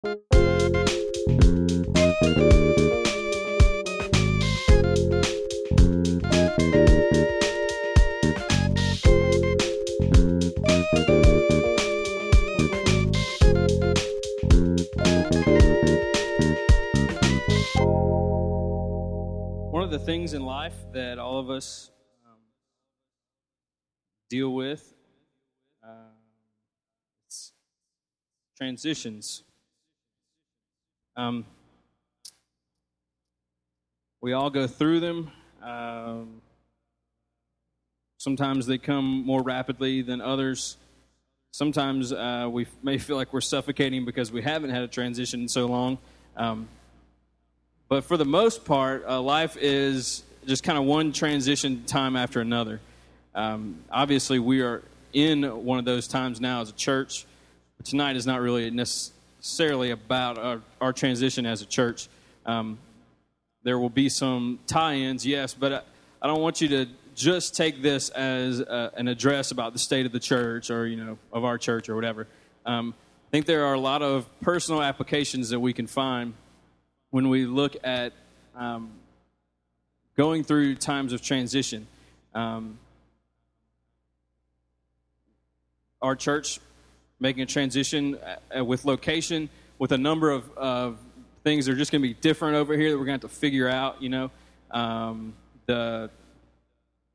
One of the things in life that all of us um, deal with uh, transitions. Um, we all go through them. Um, sometimes they come more rapidly than others. Sometimes uh, we may feel like we're suffocating because we haven't had a transition in so long. Um, but for the most part, uh, life is just kind of one transition time after another. Um, obviously, we are in one of those times now as a church. But tonight is not really necessarily about our, our transition as a church. Um, there will be some tie ins, yes, but I, I, don't want you to just take this as a, an address about the state of the church or, you know, of our church or whatever. Um, I think there are a lot of personal applications that we can find when we look at um, going through times of transition. Um, our church making a transition uh, with location, with a number of, of things that are just going to be different over here that we're going to have to figure out. You know, um, the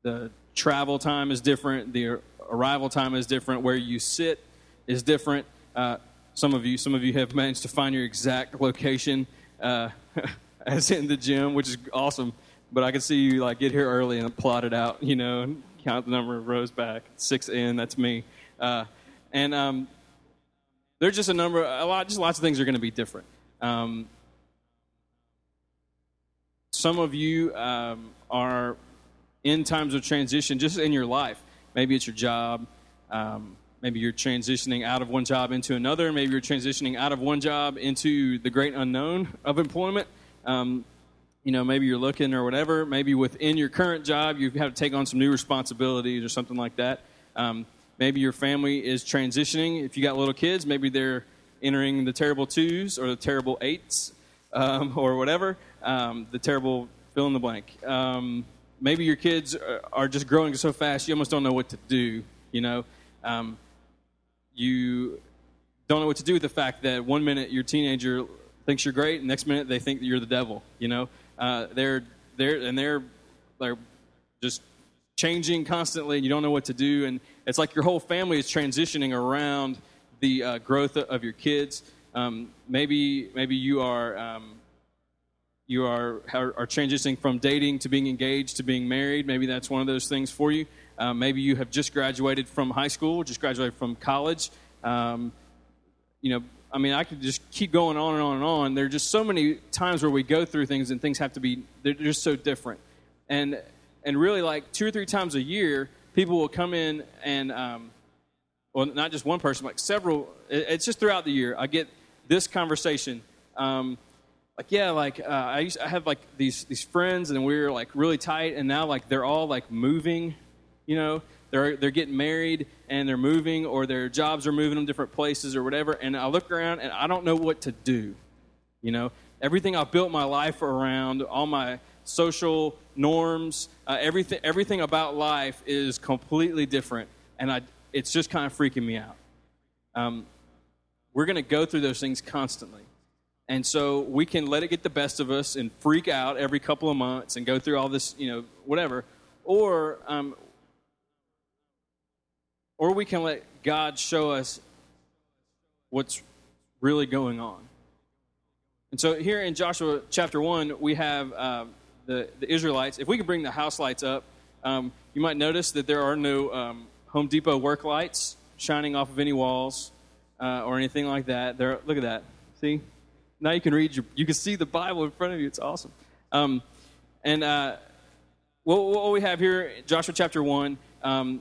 the travel time is different, the arrival time is different, where you sit is different. Uh, some of you, some of you have managed to find your exact location uh, as in the gym, which is awesome. But I can see you like get here early and plot it out, you know, and count the number of rows back. Six in, that's me. Uh, and um, there's just a number, a lot, just lots of things are going to be different. Um, some of you um, are in times of transition just in your life. Maybe it's your job. Um, maybe you're transitioning out of one job into another. Maybe you're transitioning out of one job into the great unknown of employment. Um, you know, maybe you're looking or whatever. Maybe within your current job, you've had to take on some new responsibilities or something like that. Um, maybe your family is transitioning. If you got little kids, maybe they're entering the terrible twos or the terrible eights um, or whatever. Um, the terrible fill in the blank. Um, maybe your kids are just growing so fast you almost don't know what to do. You know, um, you don't know what to do with the fact that one minute your teenager thinks you're great, and next minute they think that you're the devil. You know, uh, they're they're and they're they're just changing constantly, and you don't know what to do, and it's like your whole family is transitioning around the uh, growth of your kids. Um, maybe maybe you are. Um, you are, are, are transitioning from dating to being engaged to being married. Maybe that's one of those things for you. Uh, maybe you have just graduated from high school, just graduated from college. Um, you know, I mean, I could just keep going on and on and on. There are just so many times where we go through things and things have to be, they're just so different. And, and really, like two or three times a year, people will come in and, um, well, not just one person, like several, it's just throughout the year. I get this conversation. Um, like yeah like uh, i used i have like these these friends and we are like really tight and now like they're all like moving you know, they're they're getting married and they're moving or their jobs are moving them different places or whatever. And I look around and I don't know what to do. You know, everything I've built my life around, all my social norms, uh, everything everything about life is completely different, and I it's just kind of freaking me out. Um, we're going to go through those things constantly. And so we can let it get the best of us and freak out every couple of months and go through all this, you know, whatever. Or um, or we can let God show us what's really going on. And so here in Joshua chapter 1, we have uh, the, the Israelites. If we could bring the house lights up, um, you might notice that there are no um, Home Depot work lights shining off of any walls uh, or anything like that. There, look at that. See? Now you can read, your, you can see the Bible in front of you. It's awesome. Um, and uh, what, what, we have here, Joshua chapter 1, um,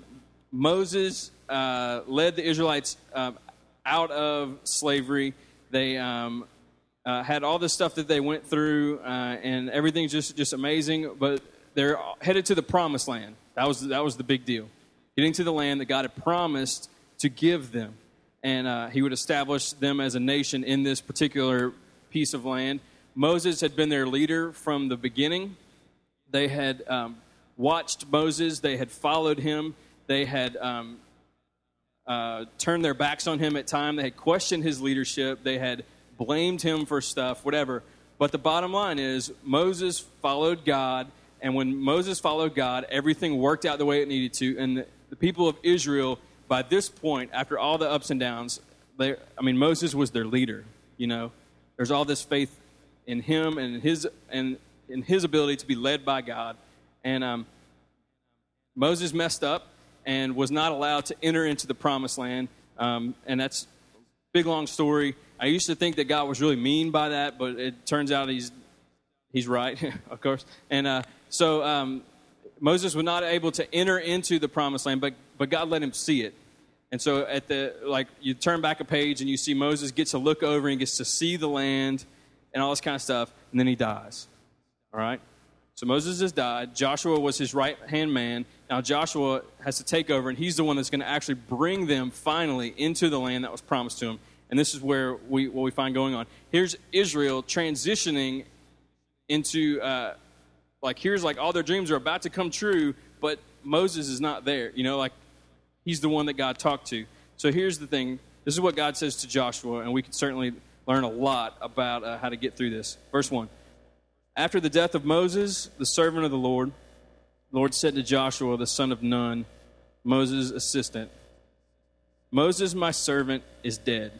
Moses uh, led the Israelites um, out of slavery. They um, uh, had all this stuff that they went through, uh, and everything's just, just amazing. But they're headed to the promised land. That was, that was the big deal. Getting to the land that God had promised to give them. and uh, he would establish them as a nation in this particular piece of land. Moses had been their leader from the beginning. They had um, watched Moses, they had followed him, they had um, uh, turned their backs on him at times, they had questioned his leadership, they had blamed him for stuff, whatever. But the bottom line is Moses followed God, and when Moses followed God, everything worked out the way it needed to, and the, people of Israel by this point, after all the ups and downs, they, I mean, Moses was their leader. You know, there's all this faith in him and his and in his ability to be led by God. And um, Moses messed up and was not allowed to enter into the promised land. Um, and that's a big long story. I used to think that God was really mean by that, but it turns out he's he's right, of course. And uh, so um, Moses was not able to enter into the promised land, but but God let him see it. And so at the like you turn back a page and you see Moses gets to look over and gets to see the land and all this kind of stuff, and then he dies. All right? So Moses has died. Joshua was his right hand man. Now Joshua has to take over, and he's the one that's going to actually bring them finally into the land that was promised to him. And this is where we what we find going on. Here's Israel transitioning into uh, like here's like all their dreams are about to come true, but Moses is not there. You know, like He's the one that God talked to. So here's the thing this is what God says to Joshua, and we can certainly learn a lot about uh, how to get through this. Verse 1 After the death of Moses, the servant of the Lord, the Lord said to Joshua, the son of Nun, Moses' assistant, Moses, my servant, is dead.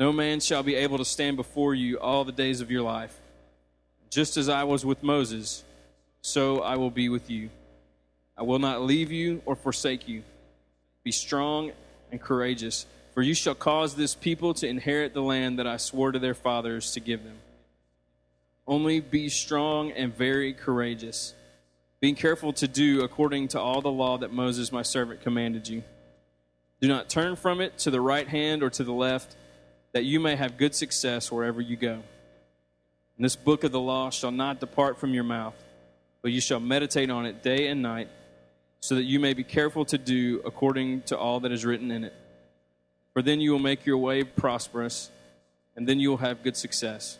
No man shall be able to stand before you all the days of your life. Just as I was with Moses, so I will be with you. I will not leave you or forsake you. Be strong and courageous, for you shall cause this people to inherit the land that I swore to their fathers to give them. Only be strong and very courageous, being careful to do according to all the law that Moses my servant commanded you. Do not turn from it to the right hand or to the left, that you may have good success wherever you go. And this book of the law shall not depart from your mouth, but you shall meditate on it day and night so that you may be careful to do according to all that is written in it. For then you will make your way prosperous, and then you will have good success.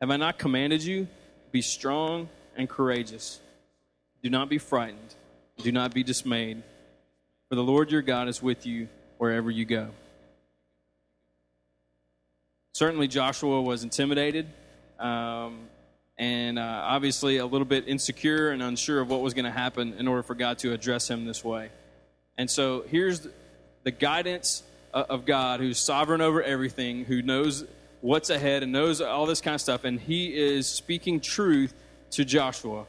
Have I not commanded you? Be strong and courageous. Do not be frightened. Do not be dismayed. For the Lord your God is with you wherever you go. Certainly, Joshua was intimidated. Um, and uh, obviously a little bit insecure and unsure of what was going to happen in order for God to address him this way. And so here's the guidance of God who's sovereign over everything, who knows what's ahead and knows all this kind of stuff. And he is speaking truth to Joshua.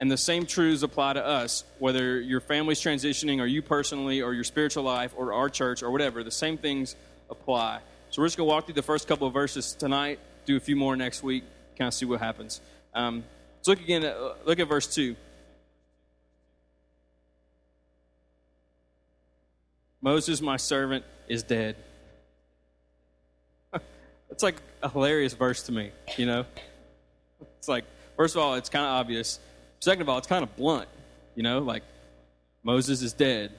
And the same truths apply to us, whether your family's transitioning or you personally or your spiritual life or our church or whatever. The same things apply. So we're just going to walk through the first couple of verses tonight, do a few more next week kind of see what happens. Um, let's look again. At, look at verse two. Moses, my servant, is dead. It's like a hilarious verse to me, you know? It's like, first of all, it's kind of obvious. Second of all, it's kind of blunt, you know? Like, Moses is dead.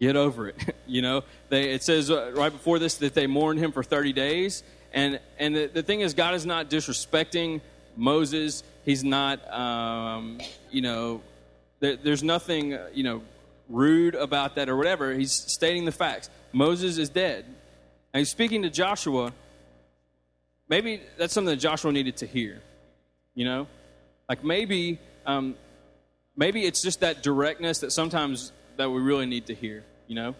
Get over it, you know? They, it says uh, right before this that they mourned him for 30 days. And, and the, the thing is, God is not disrespecting Moses. He's not, um, you know, there, there's nothing, you know, rude about that or whatever. He's stating the facts. Moses is dead. And he's speaking to Joshua. Maybe that's something that Joshua needed to hear, you know? Like maybe, um, maybe it's just that directness that sometimes that we really need to hear, you know?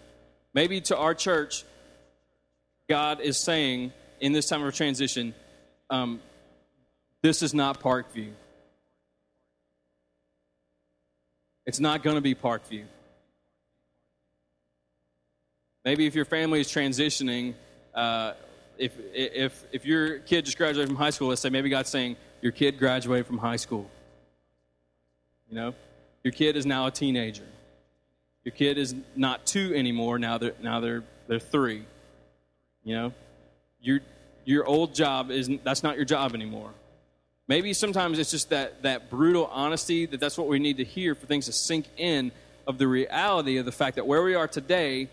Maybe to our church, God is saying, in this time of transition, um, this is not Parkview. It's not going to be Parkview. Maybe if your family is transitioning, uh, if, if, if your kid just graduated from high school, let's say maybe God's saying, your kid graduated from high school. You know, your kid is now a teenager. Your kid is not two anymore. Now they're now they're they're three. You know, your your old job isn't that's not your job anymore. Maybe sometimes it's just that that brutal honesty that that's what we need to hear for things to sink in of the reality of the fact that where we are today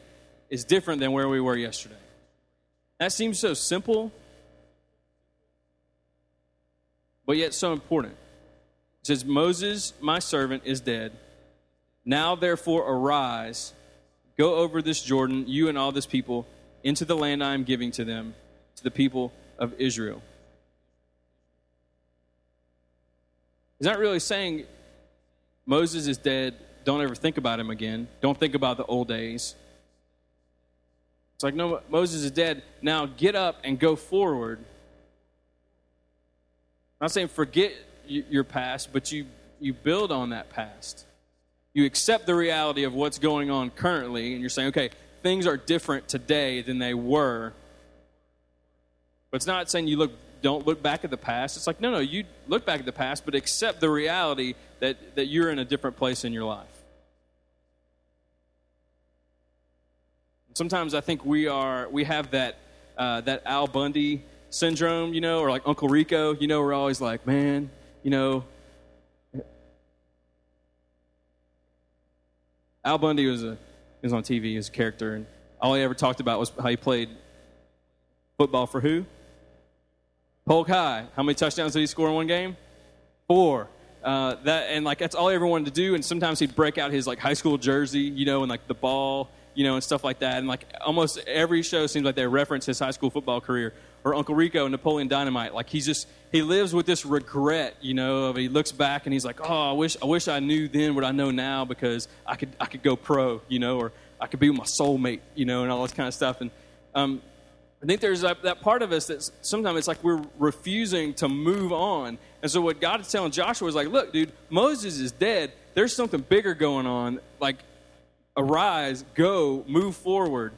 is different than where we were yesterday. That seems so simple, but yet so important. It says, Moses, my servant, is dead. Now, therefore, arise, go over this Jordan, you and all this people, into the land I am giving to them, to the people of Israel. He's not really saying Moses is dead, don't ever think about him again. Don't think about the old days. It's like, no, Moses is dead. Now get up and go forward. I'm not saying forget your past, but you, you build on that past. You accept the reality of what's going on currently, and you're saying, okay, things are different today than they were. But it's not saying you look don't look back at the past. It's like, no, no, you look back at the past, but accept the reality that, that you're in a different place in your life. Sometimes I think we are we have that uh, that Al Bundy syndrome, you know, or like Uncle Rico, you know, we're always like, man, you know, Al Bundy was a was on TV as a character, and all he ever talked about was how he played football for who? Polk High. How many touchdowns did he score in one game? Four. Uh, that and like that's all he ever wanted to do. And sometimes he'd break out his like high school jersey, you know, and like the ball, you know, and stuff like that. And like almost every show seems like they reference his high school football career or Uncle Rico and Napoleon Dynamite. Like he's just he lives with this regret, you know, of he looks back and he's like, oh, I wish I wish I knew then what I know now because I could I could go pro, you know, or I could be with my soulmate, you know, and all this kind of stuff. And um, I think there's that, that part of us that sometimes it's like we're refusing to move on. And so what God is telling Joshua is like, look, dude, Moses is dead. There's something bigger going on. Like, arise, go, move forward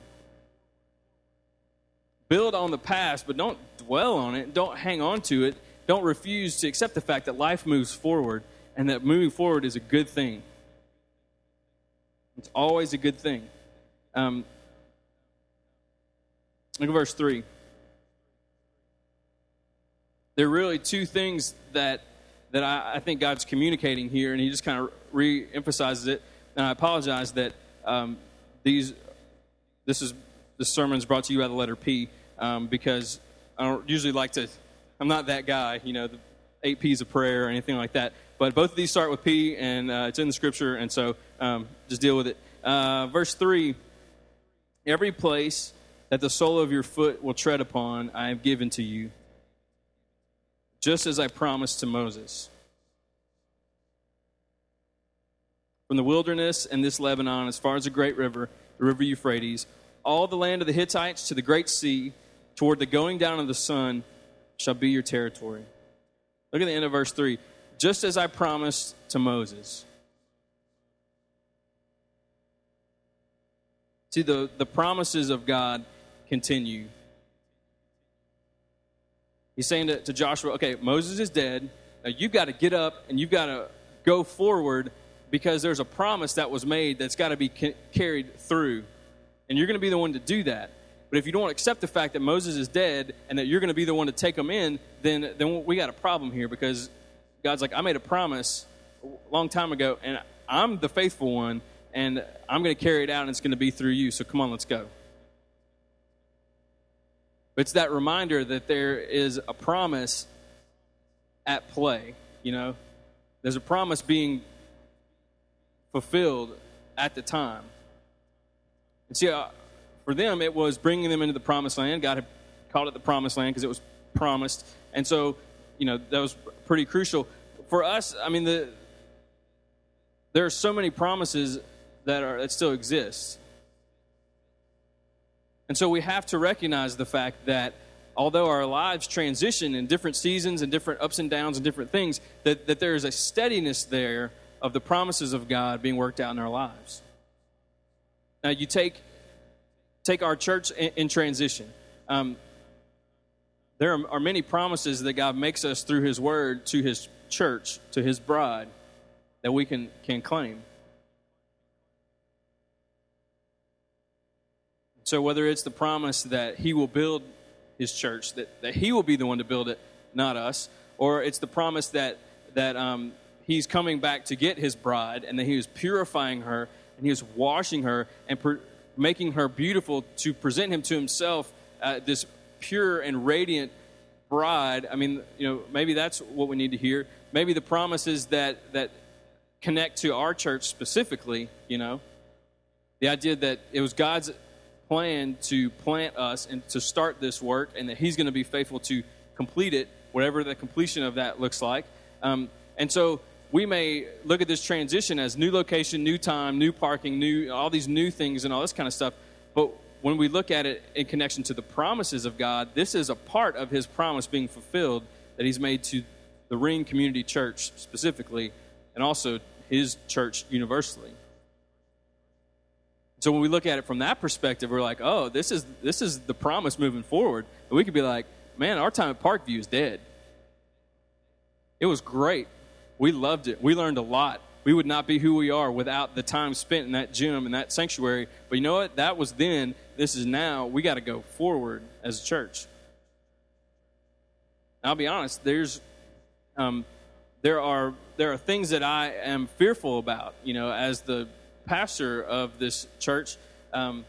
build on the past, but don't dwell on it. Don't hang on to it. Don't refuse to accept the fact that life moves forward and that moving forward is a good thing. It's always a good thing. Um, look at verse 3. There are really two things that, that I, I think God's communicating here, and he just kind of re emphasizes it. And I apologize that um, these this is this sermon is brought to you by the letter P um, because I don't usually like to, I'm not that guy, you know, the eight P's of prayer or anything like that. But both of these start with P, and uh, it's in the scripture, and so um, just deal with it. Uh, verse 3 Every place that the sole of your foot will tread upon, I have given to you, just as I promised to Moses. From the wilderness and this Lebanon, as far as the great river, the river Euphrates, all the land of the Hittites to the great sea, toward the going down of the sun, shall be your territory. Look at the end of verse 3. Just as I promised to Moses. See, the, the promises of God continue. He's saying to, to Joshua, okay, Moses is dead. Now you've got to get up and you've got to go forward because there's a promise that was made that's got to be ca- carried through. And you're going to be the one to do that. But if you don't accept the fact that Moses is dead and that you're going to be the one to take them in, then, then we got a problem here because God's like, I made a promise a long time ago, and I'm the faithful one, and I'm going to carry it out, and it's going to be through you. So come on, let's go. It's that reminder that there is a promise at play. You know, there's a promise being fulfilled at the time. And see, uh, for them, it was bringing them into the promised land. God had called it the promised land because it was promised. And so, you know, that was pretty crucial. For us, I mean, the, there are so many promises that, are, that still exist. And so we have to recognize the fact that although our lives transition in different seasons and different ups and downs and different things, that, that there is a steadiness there of the promises of God being worked out in our lives. Now, you take take our church in, in transition. Um, there are, are many promises that God makes us through His Word to His church, to His bride, that we can, can claim. So, whether it's the promise that He will build His church, that, that He will be the one to build it, not us, or it's the promise that, that um, He's coming back to get His bride and that He is purifying her and He is washing her and making her beautiful to present Him to Himself, uh, this pure and radiant bride, I mean, you know, maybe that's what we need to hear. Maybe the promises that that connect to our church specifically, you know, the idea that it was God's plan to plant us and to start this work, and that He's going to be faithful to complete it, whatever the completion of that looks like. Um, and so we may look at this transition as new location, new time, new parking, new all these new things and all this kind of stuff. But when we look at it in connection to the promises of God, this is a part of His promise being fulfilled that He's made to the Ring Community Church specifically, and also His church universally. So when we look at it from that perspective, we're like, oh, this is this is the promise moving forward. And we could be like, man, our time at Parkview is dead. It was great. We loved it. We learned a lot we would not be who we are without the time spent in that gym and that sanctuary. But you know what? That was then. This is now. We got to go forward as a church. I'll be honest. There's, um, there are there are things that I am fearful about. You know, as the pastor of this church, um,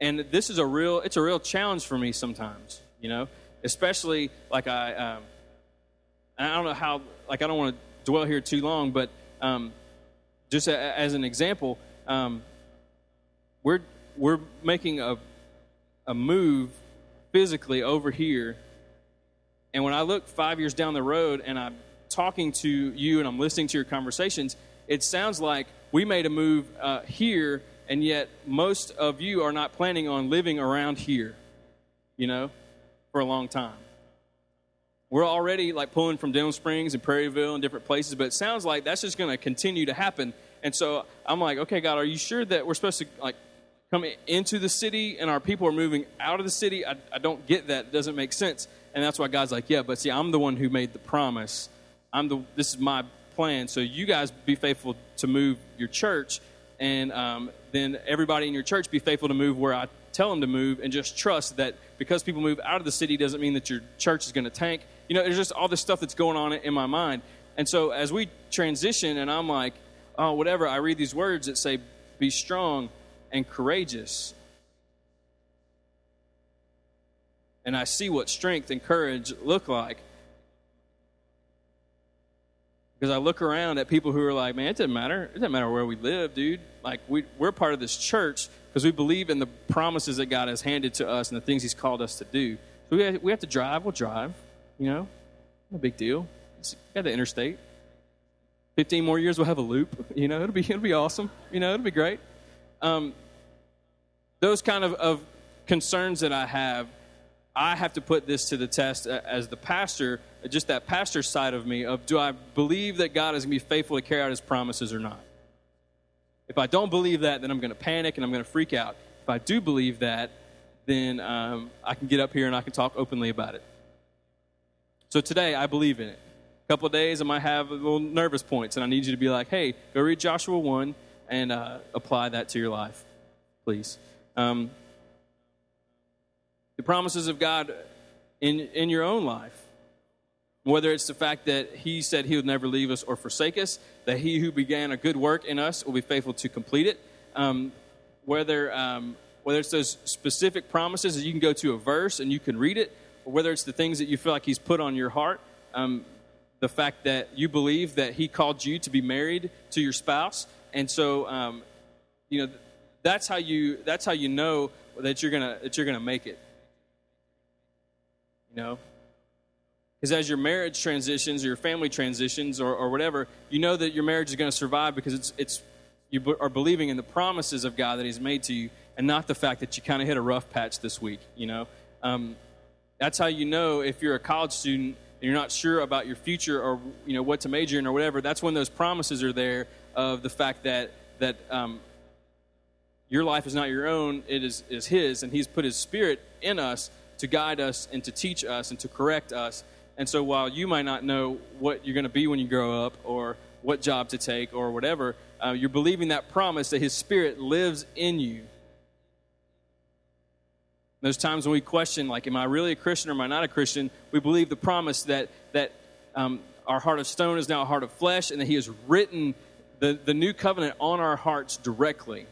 and this is a real it's a real challenge for me sometimes. You know, especially like I. Um, I don't know how. Like I don't want to dwell here too long, but um, just a, as an example, um, we're we're making a a move physically over here, and when I look five years down the road and I'm talking to you and I'm listening to your conversations, it sounds like we made a move uh, here, and yet most of you are not planning on living around here, you know, for a long time. We're already like pulling from Denham Springs and Prairieville and different places, but it sounds like that's just going to continue to happen. And so I'm like, okay, God, are you sure that we're supposed to like come into the city and our people are moving out of the city? I, I don't get that. It doesn't make sense. And that's why God's like, yeah, but see, I'm the one who made the promise. I'm the. This is my plan. So you guys be faithful to move your church, and um, then everybody in your church be faithful to move where I tell them to move, and just trust that because people move out of the city doesn't mean that your church is going to tank you know, there's just all this stuff that's going on in my mind. And so as we transition, and I'm like, oh, whatever, I read these words that say, be strong and courageous. And I see what strength and courage look like. Because I look around at people who are like, man, it doesn't matter. It doesn't matter where we live, dude. Like, we, we're part of this church because we believe in the promises that God has handed to us and the things He's called us to do. So we have, we have to drive, we'll drive. You know, no big deal. It's got the interstate. 15 more years, we'll have a loop. You know, it'll be, it'll be awesome. You know, it'll be great. Um, those kind of, of concerns that I have, I have to put this to the test as the pastor, just that pastor side of me of do I believe that God is going to be faithful to carry out his promises or not? If I don't believe that, then I'm going to panic and I'm going to freak out. If I do believe that, then um, I can get up here and I can talk openly about it. So today, I believe in it. A couple days, I might have a little nervous points, and I need you to be like, hey, go read Joshua 1 and uh, apply that to your life, please. Um, the promises of God in, in your own life, whether it's the fact that He said He would never leave us or forsake us, that He who began a good work in us will be faithful to complete it, um, whether, um, whether it's those specific promises you can go to a verse and you can read it, whether it's the things that you feel like He's put on your heart, um, the fact that you believe that He called you to be married to your spouse, and so um, you know that's how you that's how you know that you're gonna that you're gonna make it. You know, because as your marriage transitions, or your family transitions, or, or whatever, you know that your marriage is going to survive because it's it's you are believing in the promises of God that He's made to you, and not the fact that you kind of hit a rough patch this week. You know. Um, that's how you know if you're a college student and you're not sure about your future or you know what to major in or whatever. That's when those promises are there of the fact that that um, your life is not your own, it is, is His, and He's put His Spirit in us to guide us and to teach us and to correct us. And so while you might not know what you're going to be when you grow up or what job to take or whatever, uh, you're believing that promise that His Spirit lives in you. Those times when we question, like, am I really a Christian or am I not a Christian? We believe the promise that that um, our heart of stone is now a heart of flesh, and that He has written the, the new covenant on our hearts directly.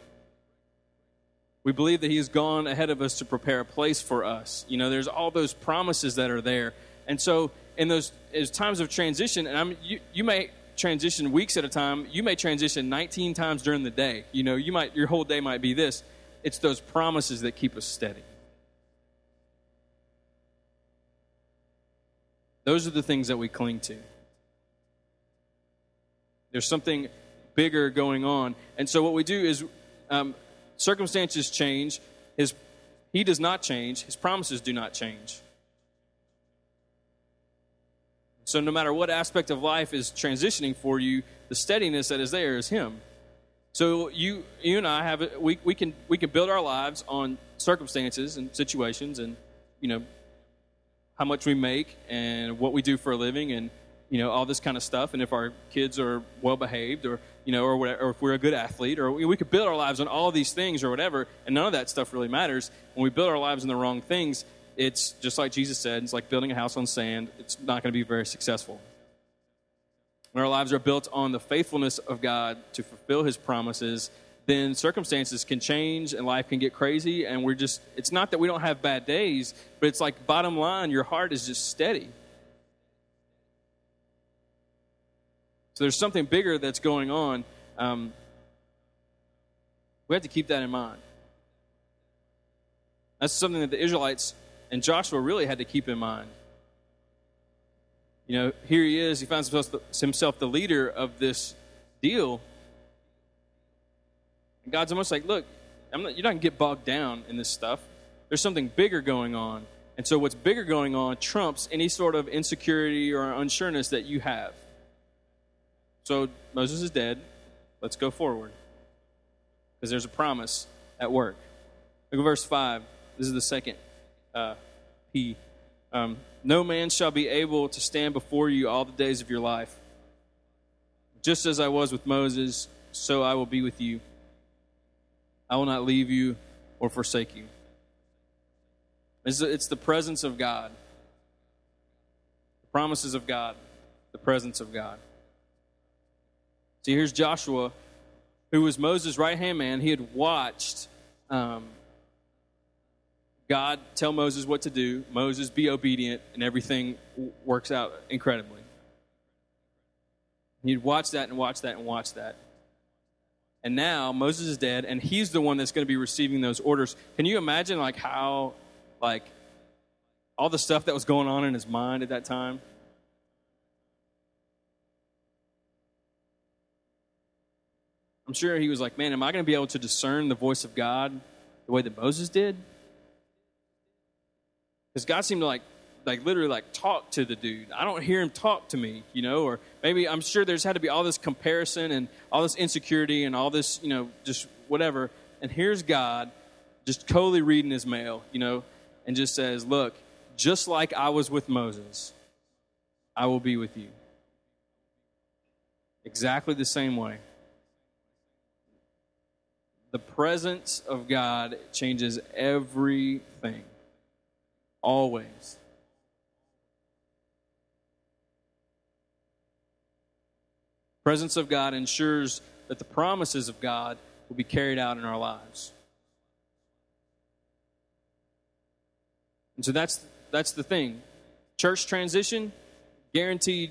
We believe that He has gone ahead of us to prepare a place for us. You know, there's all those promises that are there. And so, in those times of transition, and I'm, you, you may transition weeks at a time, you may transition 19 times during the day. You know, you might, your whole day might be this. It's those promises that keep us steady. Those are the things that we cling to. There's something bigger going on. And so what we do is um, circumstances change. His, he does not change. His promises do not change. So no matter what aspect of life is transitioning for you, the steadiness that is there is Him. So you, you and I have we, we can we can build our lives on circumstances and situations and you know how much we make and what we do for a living and you know all this kind of stuff. And if our kids are well behaved or you know or, whatever, or if we're a good athlete or we, we could build our lives on all these things or whatever and none of that stuff really matters. When we build our lives on the wrong things it's just like jesus said it's like building a house on sand. It's not going to be very successful. When our lives are built on the faithfulness of god to fulfill his promises then circumstances can change and life can get crazy and we're just it's not that we don't have bad days but it's like bottom line your heart is just steady So there's something bigger that's going on. Um, we have to keep that in mind. That's something that the Israelites and Joshua really had to keep in mind. You know, here he is, he finds himself the leader of this deal. And God's almost like, look, not, you're not going to get bogged down in this stuff. There's something bigger going on. And so, what's bigger going on trumps any sort of insecurity or unsureness that you have. So Moses is dead. Let's go forward. Because there's a promise at work. Look at verse 5. This is the second uh, P. Um, no man shall be able to stand before you all the days of your life. Just as I was with Moses, so I will be with you. I will not leave you or forsake you. It's, the presence of God, the promises of God, the presence of God. See, here's Joshua, who was Moses' right hand man. He had watched um, God tell Moses what to do, Moses be obedient, and everything works out incredibly. He'd watch that and watch that and watch that. And now Moses is dead, and he's the one that's going to be receiving those orders. Can you imagine, like, how, like, all the stuff that was going on in his mind at that time? I'm sure he was like, man, am I going to be able to discern the voice of God the way that Moses did? Because God seemed to like, like literally like talk to the dude. I don't hear him talk to me, you know, or maybe I'm sure there's had to be all this comparison and all this insecurity and all this, you know, just whatever. And here's God just totally reading his mail, you know, and just says, look, just like I was with Moses, I will be with you. Exactly the same way the presence of God changes everything. Always. Presence of God ensures that the promises of God will be carried out in our lives. And so that's that's the thing. Church transition guaranteed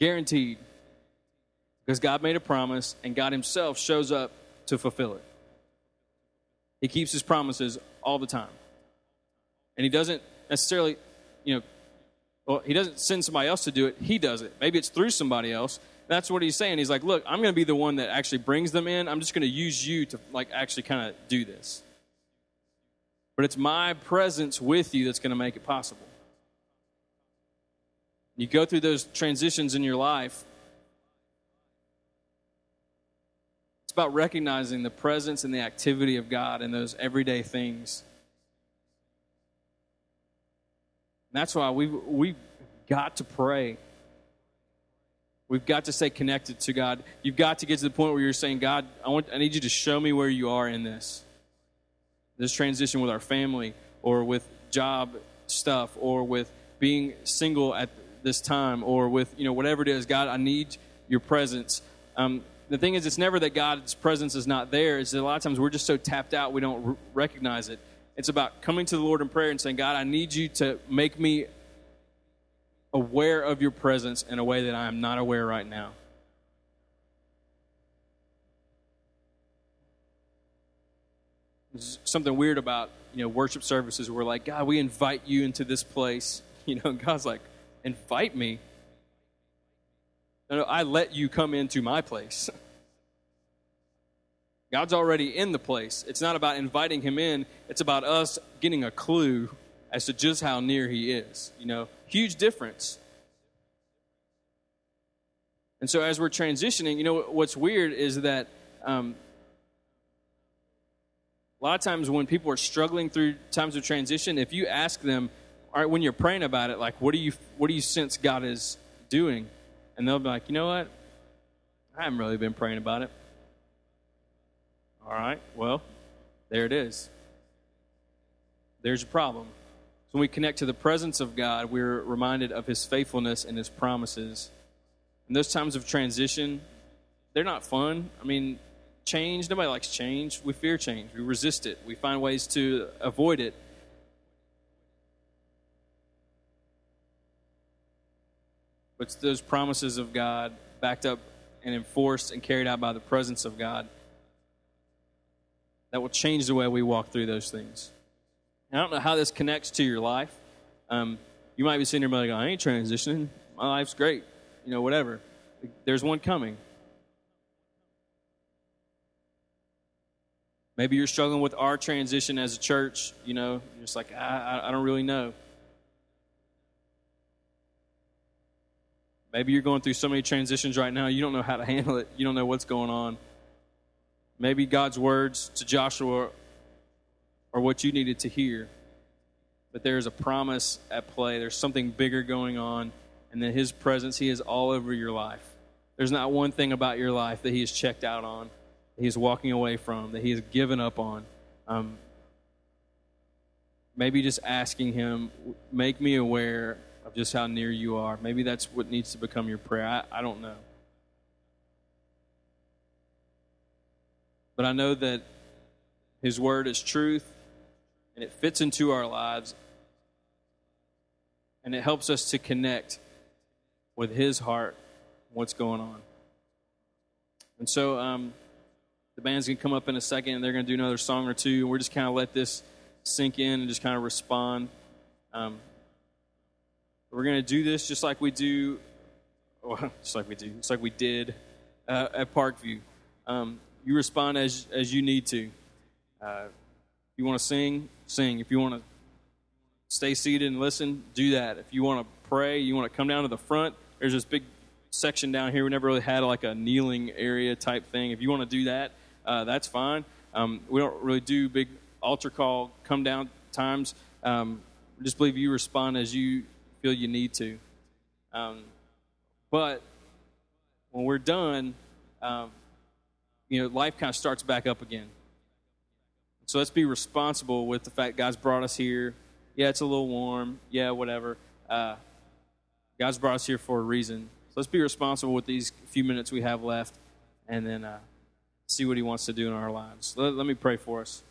guaranteed because God made a promise and God himself shows up to fulfill it. He keeps his promises all the time. And he doesn't necessarily, you know, well, he doesn't send somebody else to do it. He does it. Maybe it's through somebody else. That's what he's saying. He's like, look, I'm going to be the one that actually brings them in. I'm just going to use you to like actually kind of do this. But it's my presence with you that's going to make it possible. You go through those transitions in your life, It's about recognizing the presence and the activity of God in those everyday things. And that's why we've, we've got to pray. We've got to stay connected to God. You've got to get to the point where you're saying, God, I, want, I need you to show me where you are in this. This transition with our family or with job stuff or with being single at this time or with, you know, whatever it is. God, I need your presence. Um, the thing is, it's never that God's presence is not there. It's that a lot of times we're just so tapped out we don't r- recognize it. It's about coming to the Lord in prayer and saying, God, I need you to make me aware of your presence in a way that I am not aware right now. There's something weird about you know worship services we're like God, we invite you into this place. You know, God's like, invite me. No, no, I let you come into my place. God's already in the place. It's not about inviting him in, it's about us getting a clue as to just how near he is. You know, huge difference. And so as we're transitioning, you know, what's weird is that um, a lot of times when people are struggling through times of transition, if you ask them, all right, when you're praying about it, like, what do you, what do you sense God is doing? And they'll be like, you know what? I haven't really been praying about it. All right, well, there it is. There's a problem. When we connect to the presence of God, we're reminded of his faithfulness and his promises. And those times of transition, they're not fun. I mean, change, nobody likes change. We fear change, we resist it, we find ways to avoid it. But those promises of God backed up and enforced and carried out by the presence of God that will change the way we walk through those things. And I don't know how this connects to your life. Um, you might be sitting here like, I ain't transitioning. My life's great. You know, whatever. There's one coming. Maybe you're struggling with our transition as a church. You know, you're just like, I, I don't really know. Maybe you're going through so many transitions right now, you don't know how to handle it. You don't know what's going on. Maybe God's words to Joshua are what you needed to hear. But there's a promise at play. There's something bigger going on. And that His presence, He is all over your life. There's not one thing about your life that He has checked out on, that is walking away from, that He has given up on. Um, maybe just asking Him, make me aware of just how near you are. Maybe that's what needs to become your prayer. I, I don't know. But I know that His Word is truth and it fits into our lives and it helps us to connect with His heart, what's going on. And so um, the band's going to come up in a second and they're going to do another song or two. And we're just kind of let this sink in and just kind of respond. Um, we're going to do this just like we do, well, just like we do, just like we did uh, at Parkview. Um, you respond as as you need to. Uh, you want to sing, sing. If you want to stay seated and listen, do that. If you want to pray, you want to come down to the front. There's this big section down here. We never really had like a kneeling area type thing. If you want to do that, uh, that's fine. Um, we don't really do big altar call come down times. Um, just believe you respond as you feel you need to. Um, but when we're done, um, you know, life kind of starts back up again. So let's be responsible with the fact God's brought us here. Yeah, it's a little warm. Yeah, whatever. Uh, God's brought us here for a reason. So let's be responsible with these few minutes we have left and then uh, see what He wants to do in our lives. Let, let me pray for us.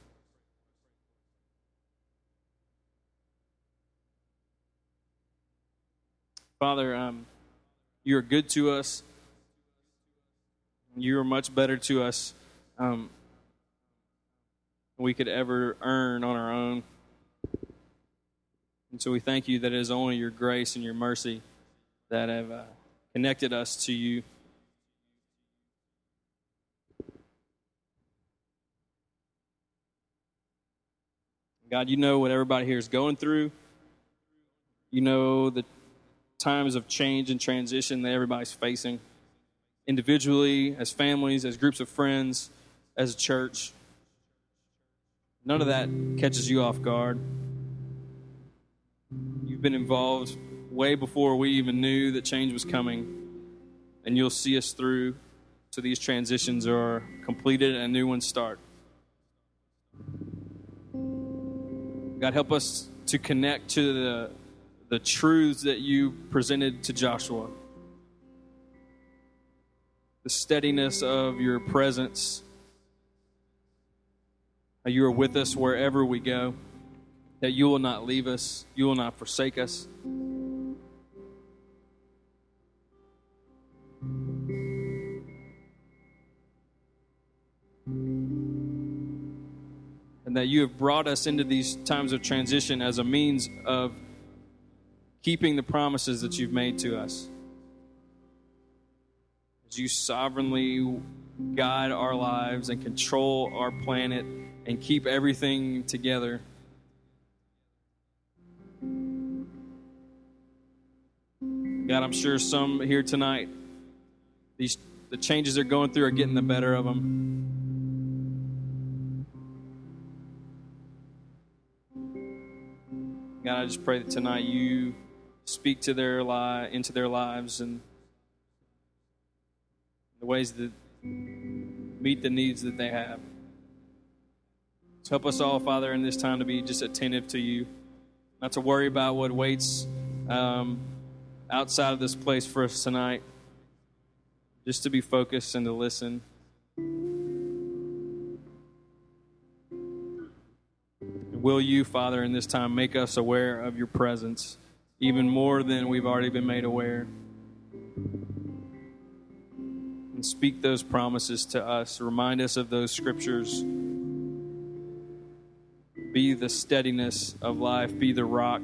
Father, um, you are good to us. You are much better to us um, we could ever earn on our own. And so we thank you that it is only your grace and your mercy that have uh, connected us to you. God, you know what everybody here is going through. You know the times of change and transition that everybody's facing. individually, as families, as groups of friends, as a church. None of that catches you off guard. You've been involved way before we even knew that change was coming, and you'll see us through so these transitions are completed and new ones start. God, help us to connect to the, the truths that you presented to Joshua. The steadiness of your presence. How you are with us wherever we go. That you will not leave us, you will not forsake us. and that you have brought us into these times of transition as a means of keeping the promises that you've made to us. As you sovereignly guide our lives and control our planet and keep everything together. God, I'm sure some here tonight, these the changes they're going through are getting the better of them. God, I just pray that tonight you speak to their li- into their lives and the ways that meet the needs that they have. So help us all, Father, in this time to be just attentive to you, not to worry about what waits um, outside of this place for us tonight, just to be focused and to listen. will you, Father, in this time make us aware of your presence even more than we've already been made aware? And speak those promises to us. Remind us of those scriptures. Be the steadiness of life, be the rock